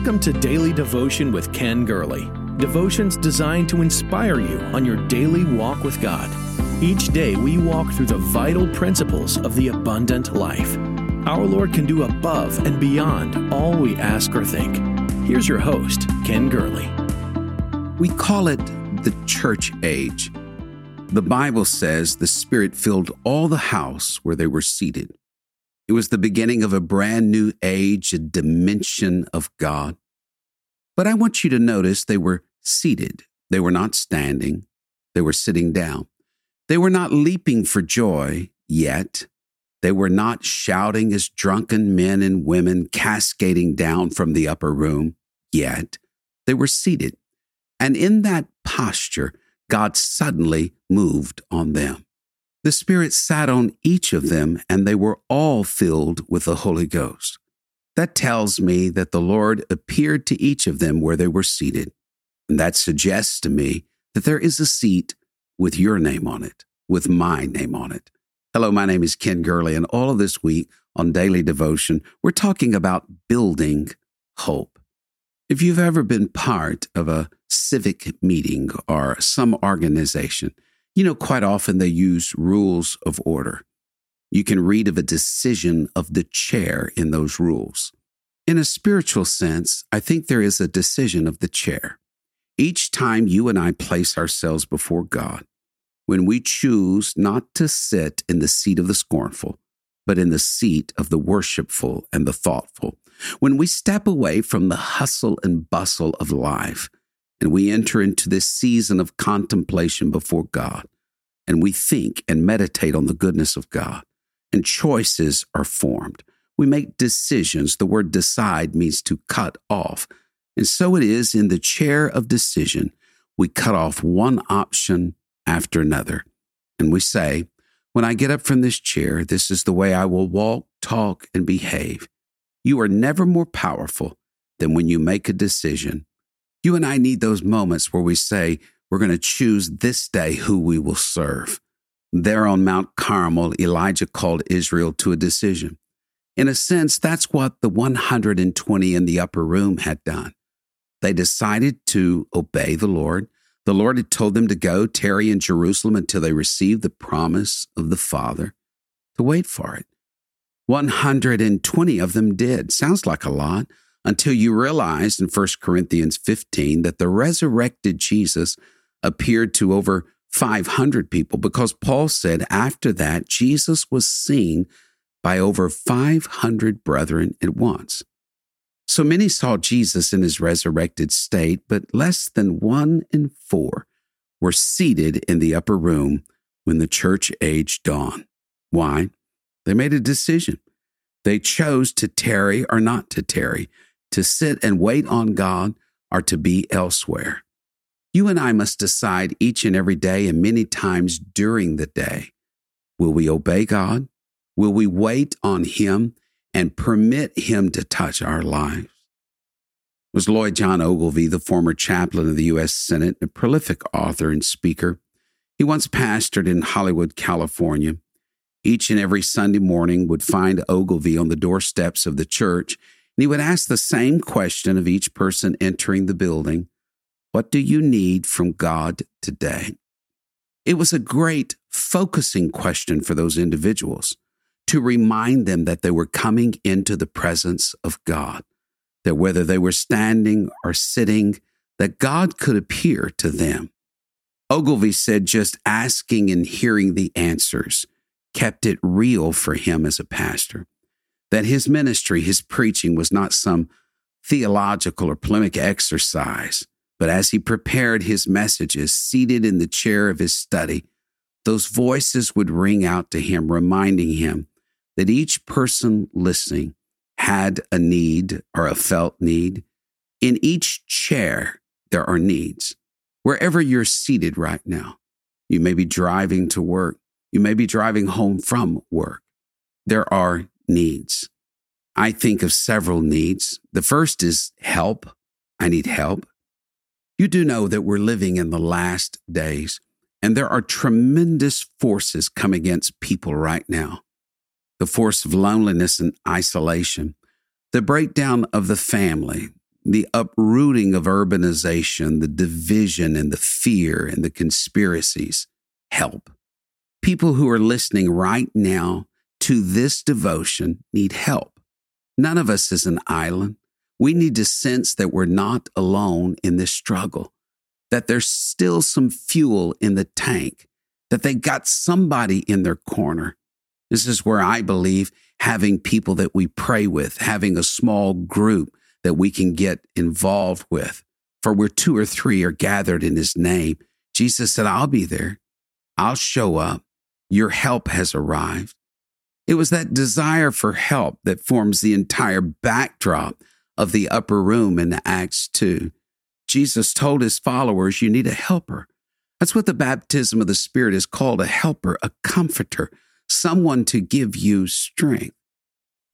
Welcome to Daily Devotion with Ken Gurley. Devotions designed to inspire you on your daily walk with God. Each day we walk through the vital principles of the abundant life. Our Lord can do above and beyond all we ask or think. Here's your host, Ken Gurley. We call it the church age. The Bible says the Spirit filled all the house where they were seated. It was the beginning of a brand new age, a dimension of God. But I want you to notice they were seated. They were not standing. They were sitting down. They were not leaping for joy yet. They were not shouting as drunken men and women cascading down from the upper room yet. They were seated. And in that posture, God suddenly moved on them. The Spirit sat on each of them, and they were all filled with the Holy Ghost. That tells me that the Lord appeared to each of them where they were seated. And that suggests to me that there is a seat with your name on it, with my name on it. Hello, my name is Ken Gurley, and all of this week on Daily Devotion, we're talking about building hope. If you've ever been part of a civic meeting or some organization, you know, quite often they use rules of order. You can read of a decision of the chair in those rules. In a spiritual sense, I think there is a decision of the chair. Each time you and I place ourselves before God, when we choose not to sit in the seat of the scornful, but in the seat of the worshipful and the thoughtful, when we step away from the hustle and bustle of life and we enter into this season of contemplation before God, and we think and meditate on the goodness of God, and choices are formed. We make decisions. The word decide means to cut off. And so it is in the chair of decision. We cut off one option after another. And we say, when I get up from this chair, this is the way I will walk, talk, and behave. You are never more powerful than when you make a decision you and I need those moments where we say, we're going to choose this day who we will serve. There on Mount Carmel, Elijah called Israel to a decision. In a sense, that's what the 120 in the upper room had done. They decided to obey the Lord. The Lord had told them to go tarry in Jerusalem until they received the promise of the Father, to wait for it. 120 of them did. Sounds like a lot until you realized in 1 Corinthians 15 that the resurrected Jesus appeared to over 500 people because Paul said after that Jesus was seen by over 500 brethren at once. So many saw Jesus in his resurrected state, but less than one in four were seated in the upper room when the church age dawned. Why? They made a decision. They chose to tarry or not to tarry to sit and wait on God or to be elsewhere. You and I must decide each and every day and many times during the day will we obey God? Will we wait on Him and permit Him to touch our lives? Was Lloyd John Ogilvie, the former chaplain of the U.S. Senate, a prolific author and speaker? He once pastored in Hollywood, California. Each and every Sunday morning would find Ogilvie on the doorsteps of the church and he would ask the same question of each person entering the building What do you need from God today? It was a great focusing question for those individuals to remind them that they were coming into the presence of God, that whether they were standing or sitting, that God could appear to them. Ogilvie said just asking and hearing the answers kept it real for him as a pastor that his ministry, his preaching was not some theological or polemic exercise, but as he prepared his messages, seated in the chair of his study, those voices would ring out to him, reminding him that each person listening had a need or a felt need. In each chair, there are needs. Wherever you're seated right now, you may be driving to work, you may be driving home from work. There are needs. I think of several needs. The first is help. I need help. You do know that we're living in the last days, and there are tremendous forces come against people right now the force of loneliness and isolation, the breakdown of the family, the uprooting of urbanization, the division and the fear and the conspiracies. Help. People who are listening right now to this devotion need help. None of us is an island. We need to sense that we're not alone in this struggle, that there's still some fuel in the tank, that they got somebody in their corner. This is where I believe having people that we pray with, having a small group that we can get involved with. For where two or three are gathered in his name, Jesus said, I'll be there. I'll show up. Your help has arrived. It was that desire for help that forms the entire backdrop of the upper room in Acts 2. Jesus told his followers, You need a helper. That's what the baptism of the Spirit is called a helper, a comforter, someone to give you strength.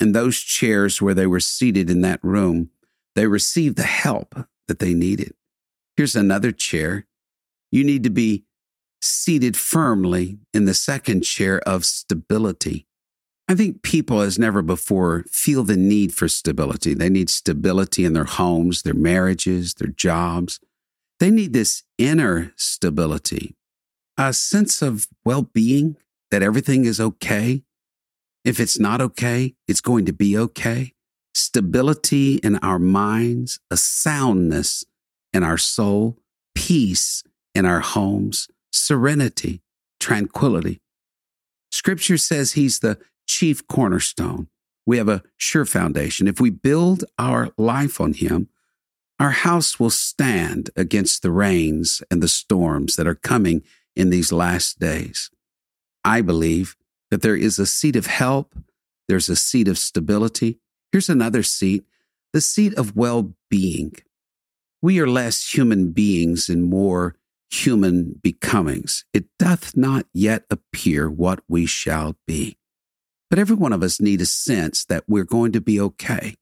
In those chairs where they were seated in that room, they received the help that they needed. Here's another chair. You need to be seated firmly in the second chair of stability. I think people, as never before, feel the need for stability. They need stability in their homes, their marriages, their jobs. They need this inner stability, a sense of well being, that everything is okay. If it's not okay, it's going to be okay. Stability in our minds, a soundness in our soul, peace in our homes, serenity, tranquility. Scripture says he's the chief cornerstone. We have a sure foundation. If we build our life on Him, our house will stand against the rains and the storms that are coming in these last days. I believe that there is a seat of help, there's a seat of stability. Here's another seat the seat of well being. We are less human beings and more human becomings. It doth not yet appear what we shall be. But every one of us need a sense that we're going to be okay.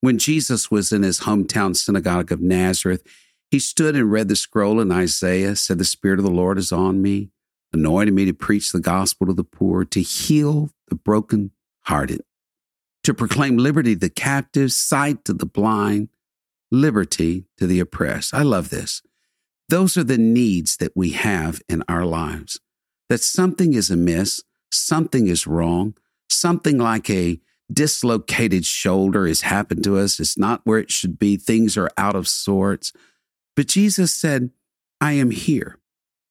When Jesus was in his hometown synagogue of Nazareth, he stood and read the scroll in Isaiah, said, The Spirit of the Lord is on me, anointed me to preach the gospel to the poor, to heal the broken-hearted, to proclaim liberty to the captives, sight to the blind, liberty to the oppressed. I love this. Those are the needs that we have in our lives. That something is amiss, something is wrong, something like a dislocated shoulder has happened to us. It's not where it should be. Things are out of sorts. But Jesus said, I am here.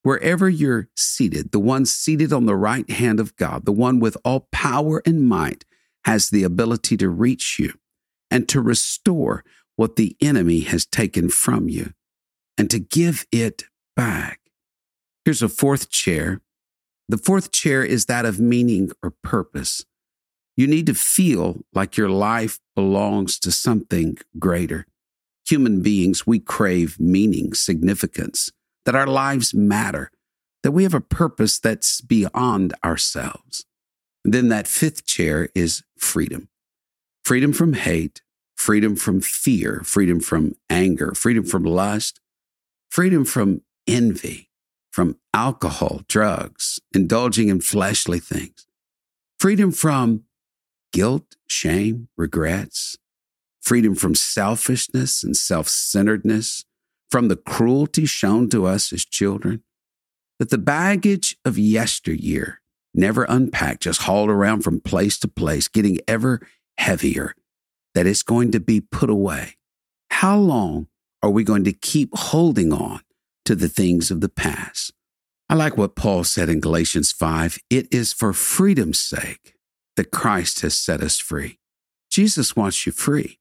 Wherever you're seated, the one seated on the right hand of God, the one with all power and might, has the ability to reach you and to restore what the enemy has taken from you and to give it back. Here's a fourth chair. The fourth chair is that of meaning or purpose. You need to feel like your life belongs to something greater. Human beings, we crave meaning, significance, that our lives matter, that we have a purpose that's beyond ourselves. And then that fifth chair is freedom freedom from hate, freedom from fear, freedom from anger, freedom from lust, freedom from envy, from alcohol, drugs, indulging in fleshly things, freedom from guilt, shame, regrets, freedom from selfishness and self centeredness, from the cruelty shown to us as children, that the baggage of yesteryear, never unpacked, just hauled around from place to place, getting ever heavier, that it's going to be put away. How long are we going to keep holding on to the things of the past? I like what Paul said in Galatians 5 it is for freedom's sake that Christ has set us free. Jesus wants you free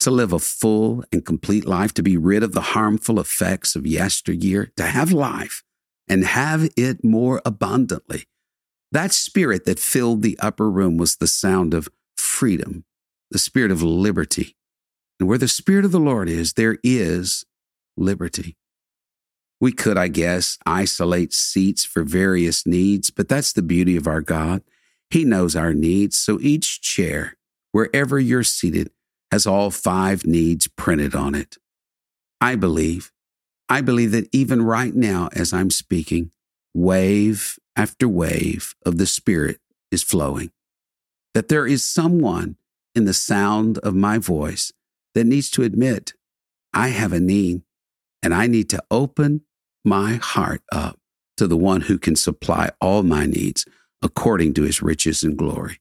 to live a full and complete life, to be rid of the harmful effects of yesteryear, to have life and have it more abundantly. That spirit that filled the upper room was the sound of freedom, the spirit of liberty. And where the spirit of the Lord is, there is liberty. We could, I guess, isolate seats for various needs, but that's the beauty of our God. He knows our needs. So each chair, wherever you're seated, has all five needs printed on it. I believe, I believe that even right now, as I'm speaking, wave after wave of the Spirit is flowing. That there is someone in the sound of my voice that needs to admit I have a need and I need to open my heart up to the one who can supply all my needs according to his riches and glory.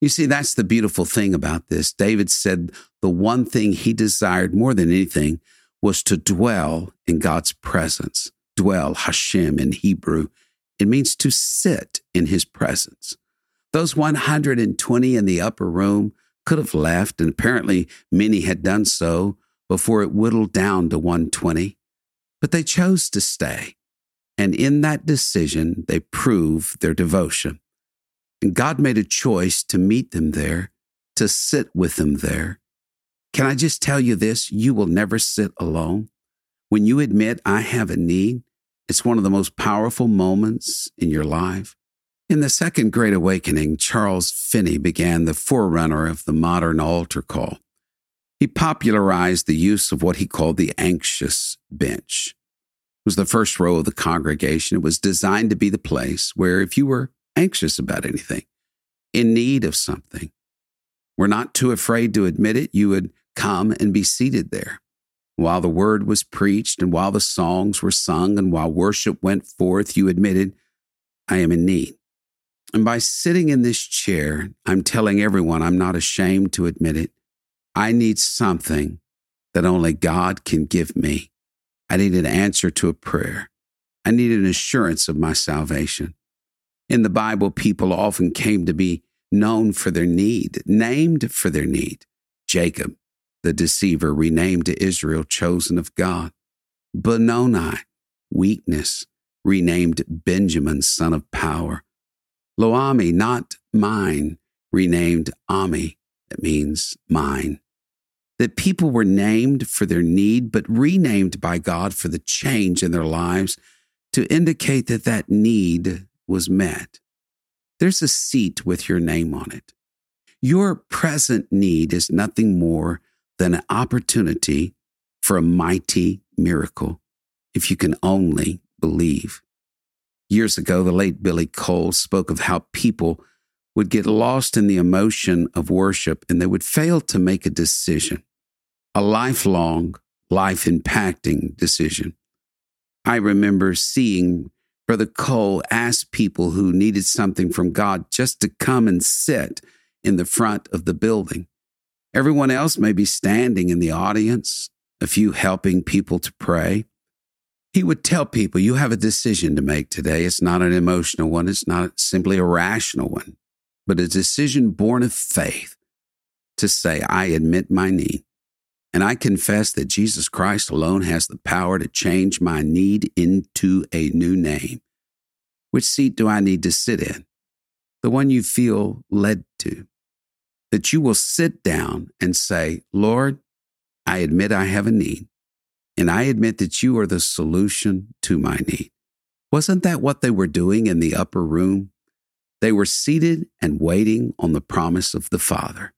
You see, that's the beautiful thing about this. David said the one thing he desired more than anything was to dwell in God's presence. Dwell, Hashem in Hebrew. It means to sit in his presence. Those 120 in the upper room could have left, and apparently many had done so before it whittled down to 120, but they chose to stay. And in that decision, they prove their devotion. And God made a choice to meet them there, to sit with them there. Can I just tell you this? You will never sit alone. When you admit, I have a need, it's one of the most powerful moments in your life. In the Second Great Awakening, Charles Finney began the forerunner of the modern altar call. He popularized the use of what he called the anxious bench. It was the first row of the congregation. It was designed to be the place where, if you were anxious about anything, in need of something, were not too afraid to admit it, you would come and be seated there. While the word was preached and while the songs were sung and while worship went forth, you admitted, I am in need. And by sitting in this chair, I'm telling everyone I'm not ashamed to admit it. I need something that only God can give me. I need an answer to a prayer. I need an assurance of my salvation. In the Bible, people often came to be known for their need, named for their need. Jacob, the deceiver, renamed to Israel, chosen of God. Benoni, weakness, renamed Benjamin, son of power. Lo-ammi, not mine, renamed Ammi, that means mine that people were named for their need, but renamed by God for the change in their lives to indicate that that need was met. There's a seat with your name on it. Your present need is nothing more than an opportunity for a mighty miracle if you can only believe. Years ago, the late Billy Cole spoke of how people would get lost in the emotion of worship and they would fail to make a decision, a lifelong, life impacting decision. I remember seeing Brother Cole ask people who needed something from God just to come and sit in the front of the building. Everyone else may be standing in the audience, a few helping people to pray. He would tell people, You have a decision to make today. It's not an emotional one, it's not simply a rational one but a decision born of faith to say, I admit my need. And I confess that Jesus Christ alone has the power to change my need into a new name. Which seat do I need to sit in? The one you feel led to. That you will sit down and say, Lord, I admit I have a need, and I admit that you are the solution to my need. Wasn't that what they were doing in the upper room they were seated and waiting on the promise of the Father.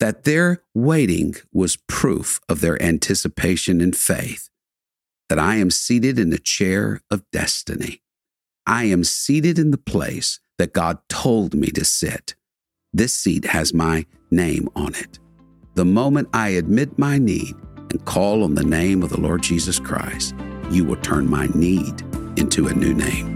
That their waiting was proof of their anticipation and faith. That I am seated in the chair of destiny. I am seated in the place that God told me to sit. This seat has my name on it. The moment I admit my need and call on the name of the Lord Jesus Christ, you will turn my need into a new name.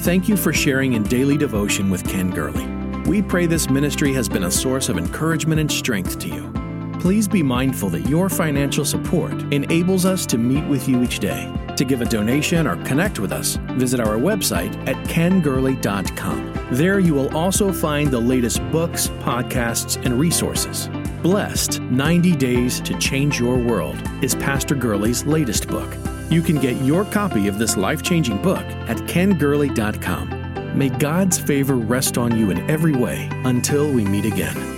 Thank you for sharing in daily devotion with Ken Gurley. We pray this ministry has been a source of encouragement and strength to you. Please be mindful that your financial support enables us to meet with you each day. To give a donation or connect with us, visit our website at kengurley.com. There you will also find the latest books, podcasts, and resources. Blessed 90 Days to Change Your World is Pastor Gurley's latest book. You can get your copy of this life changing book at kengurley.com. May God's favor rest on you in every way until we meet again.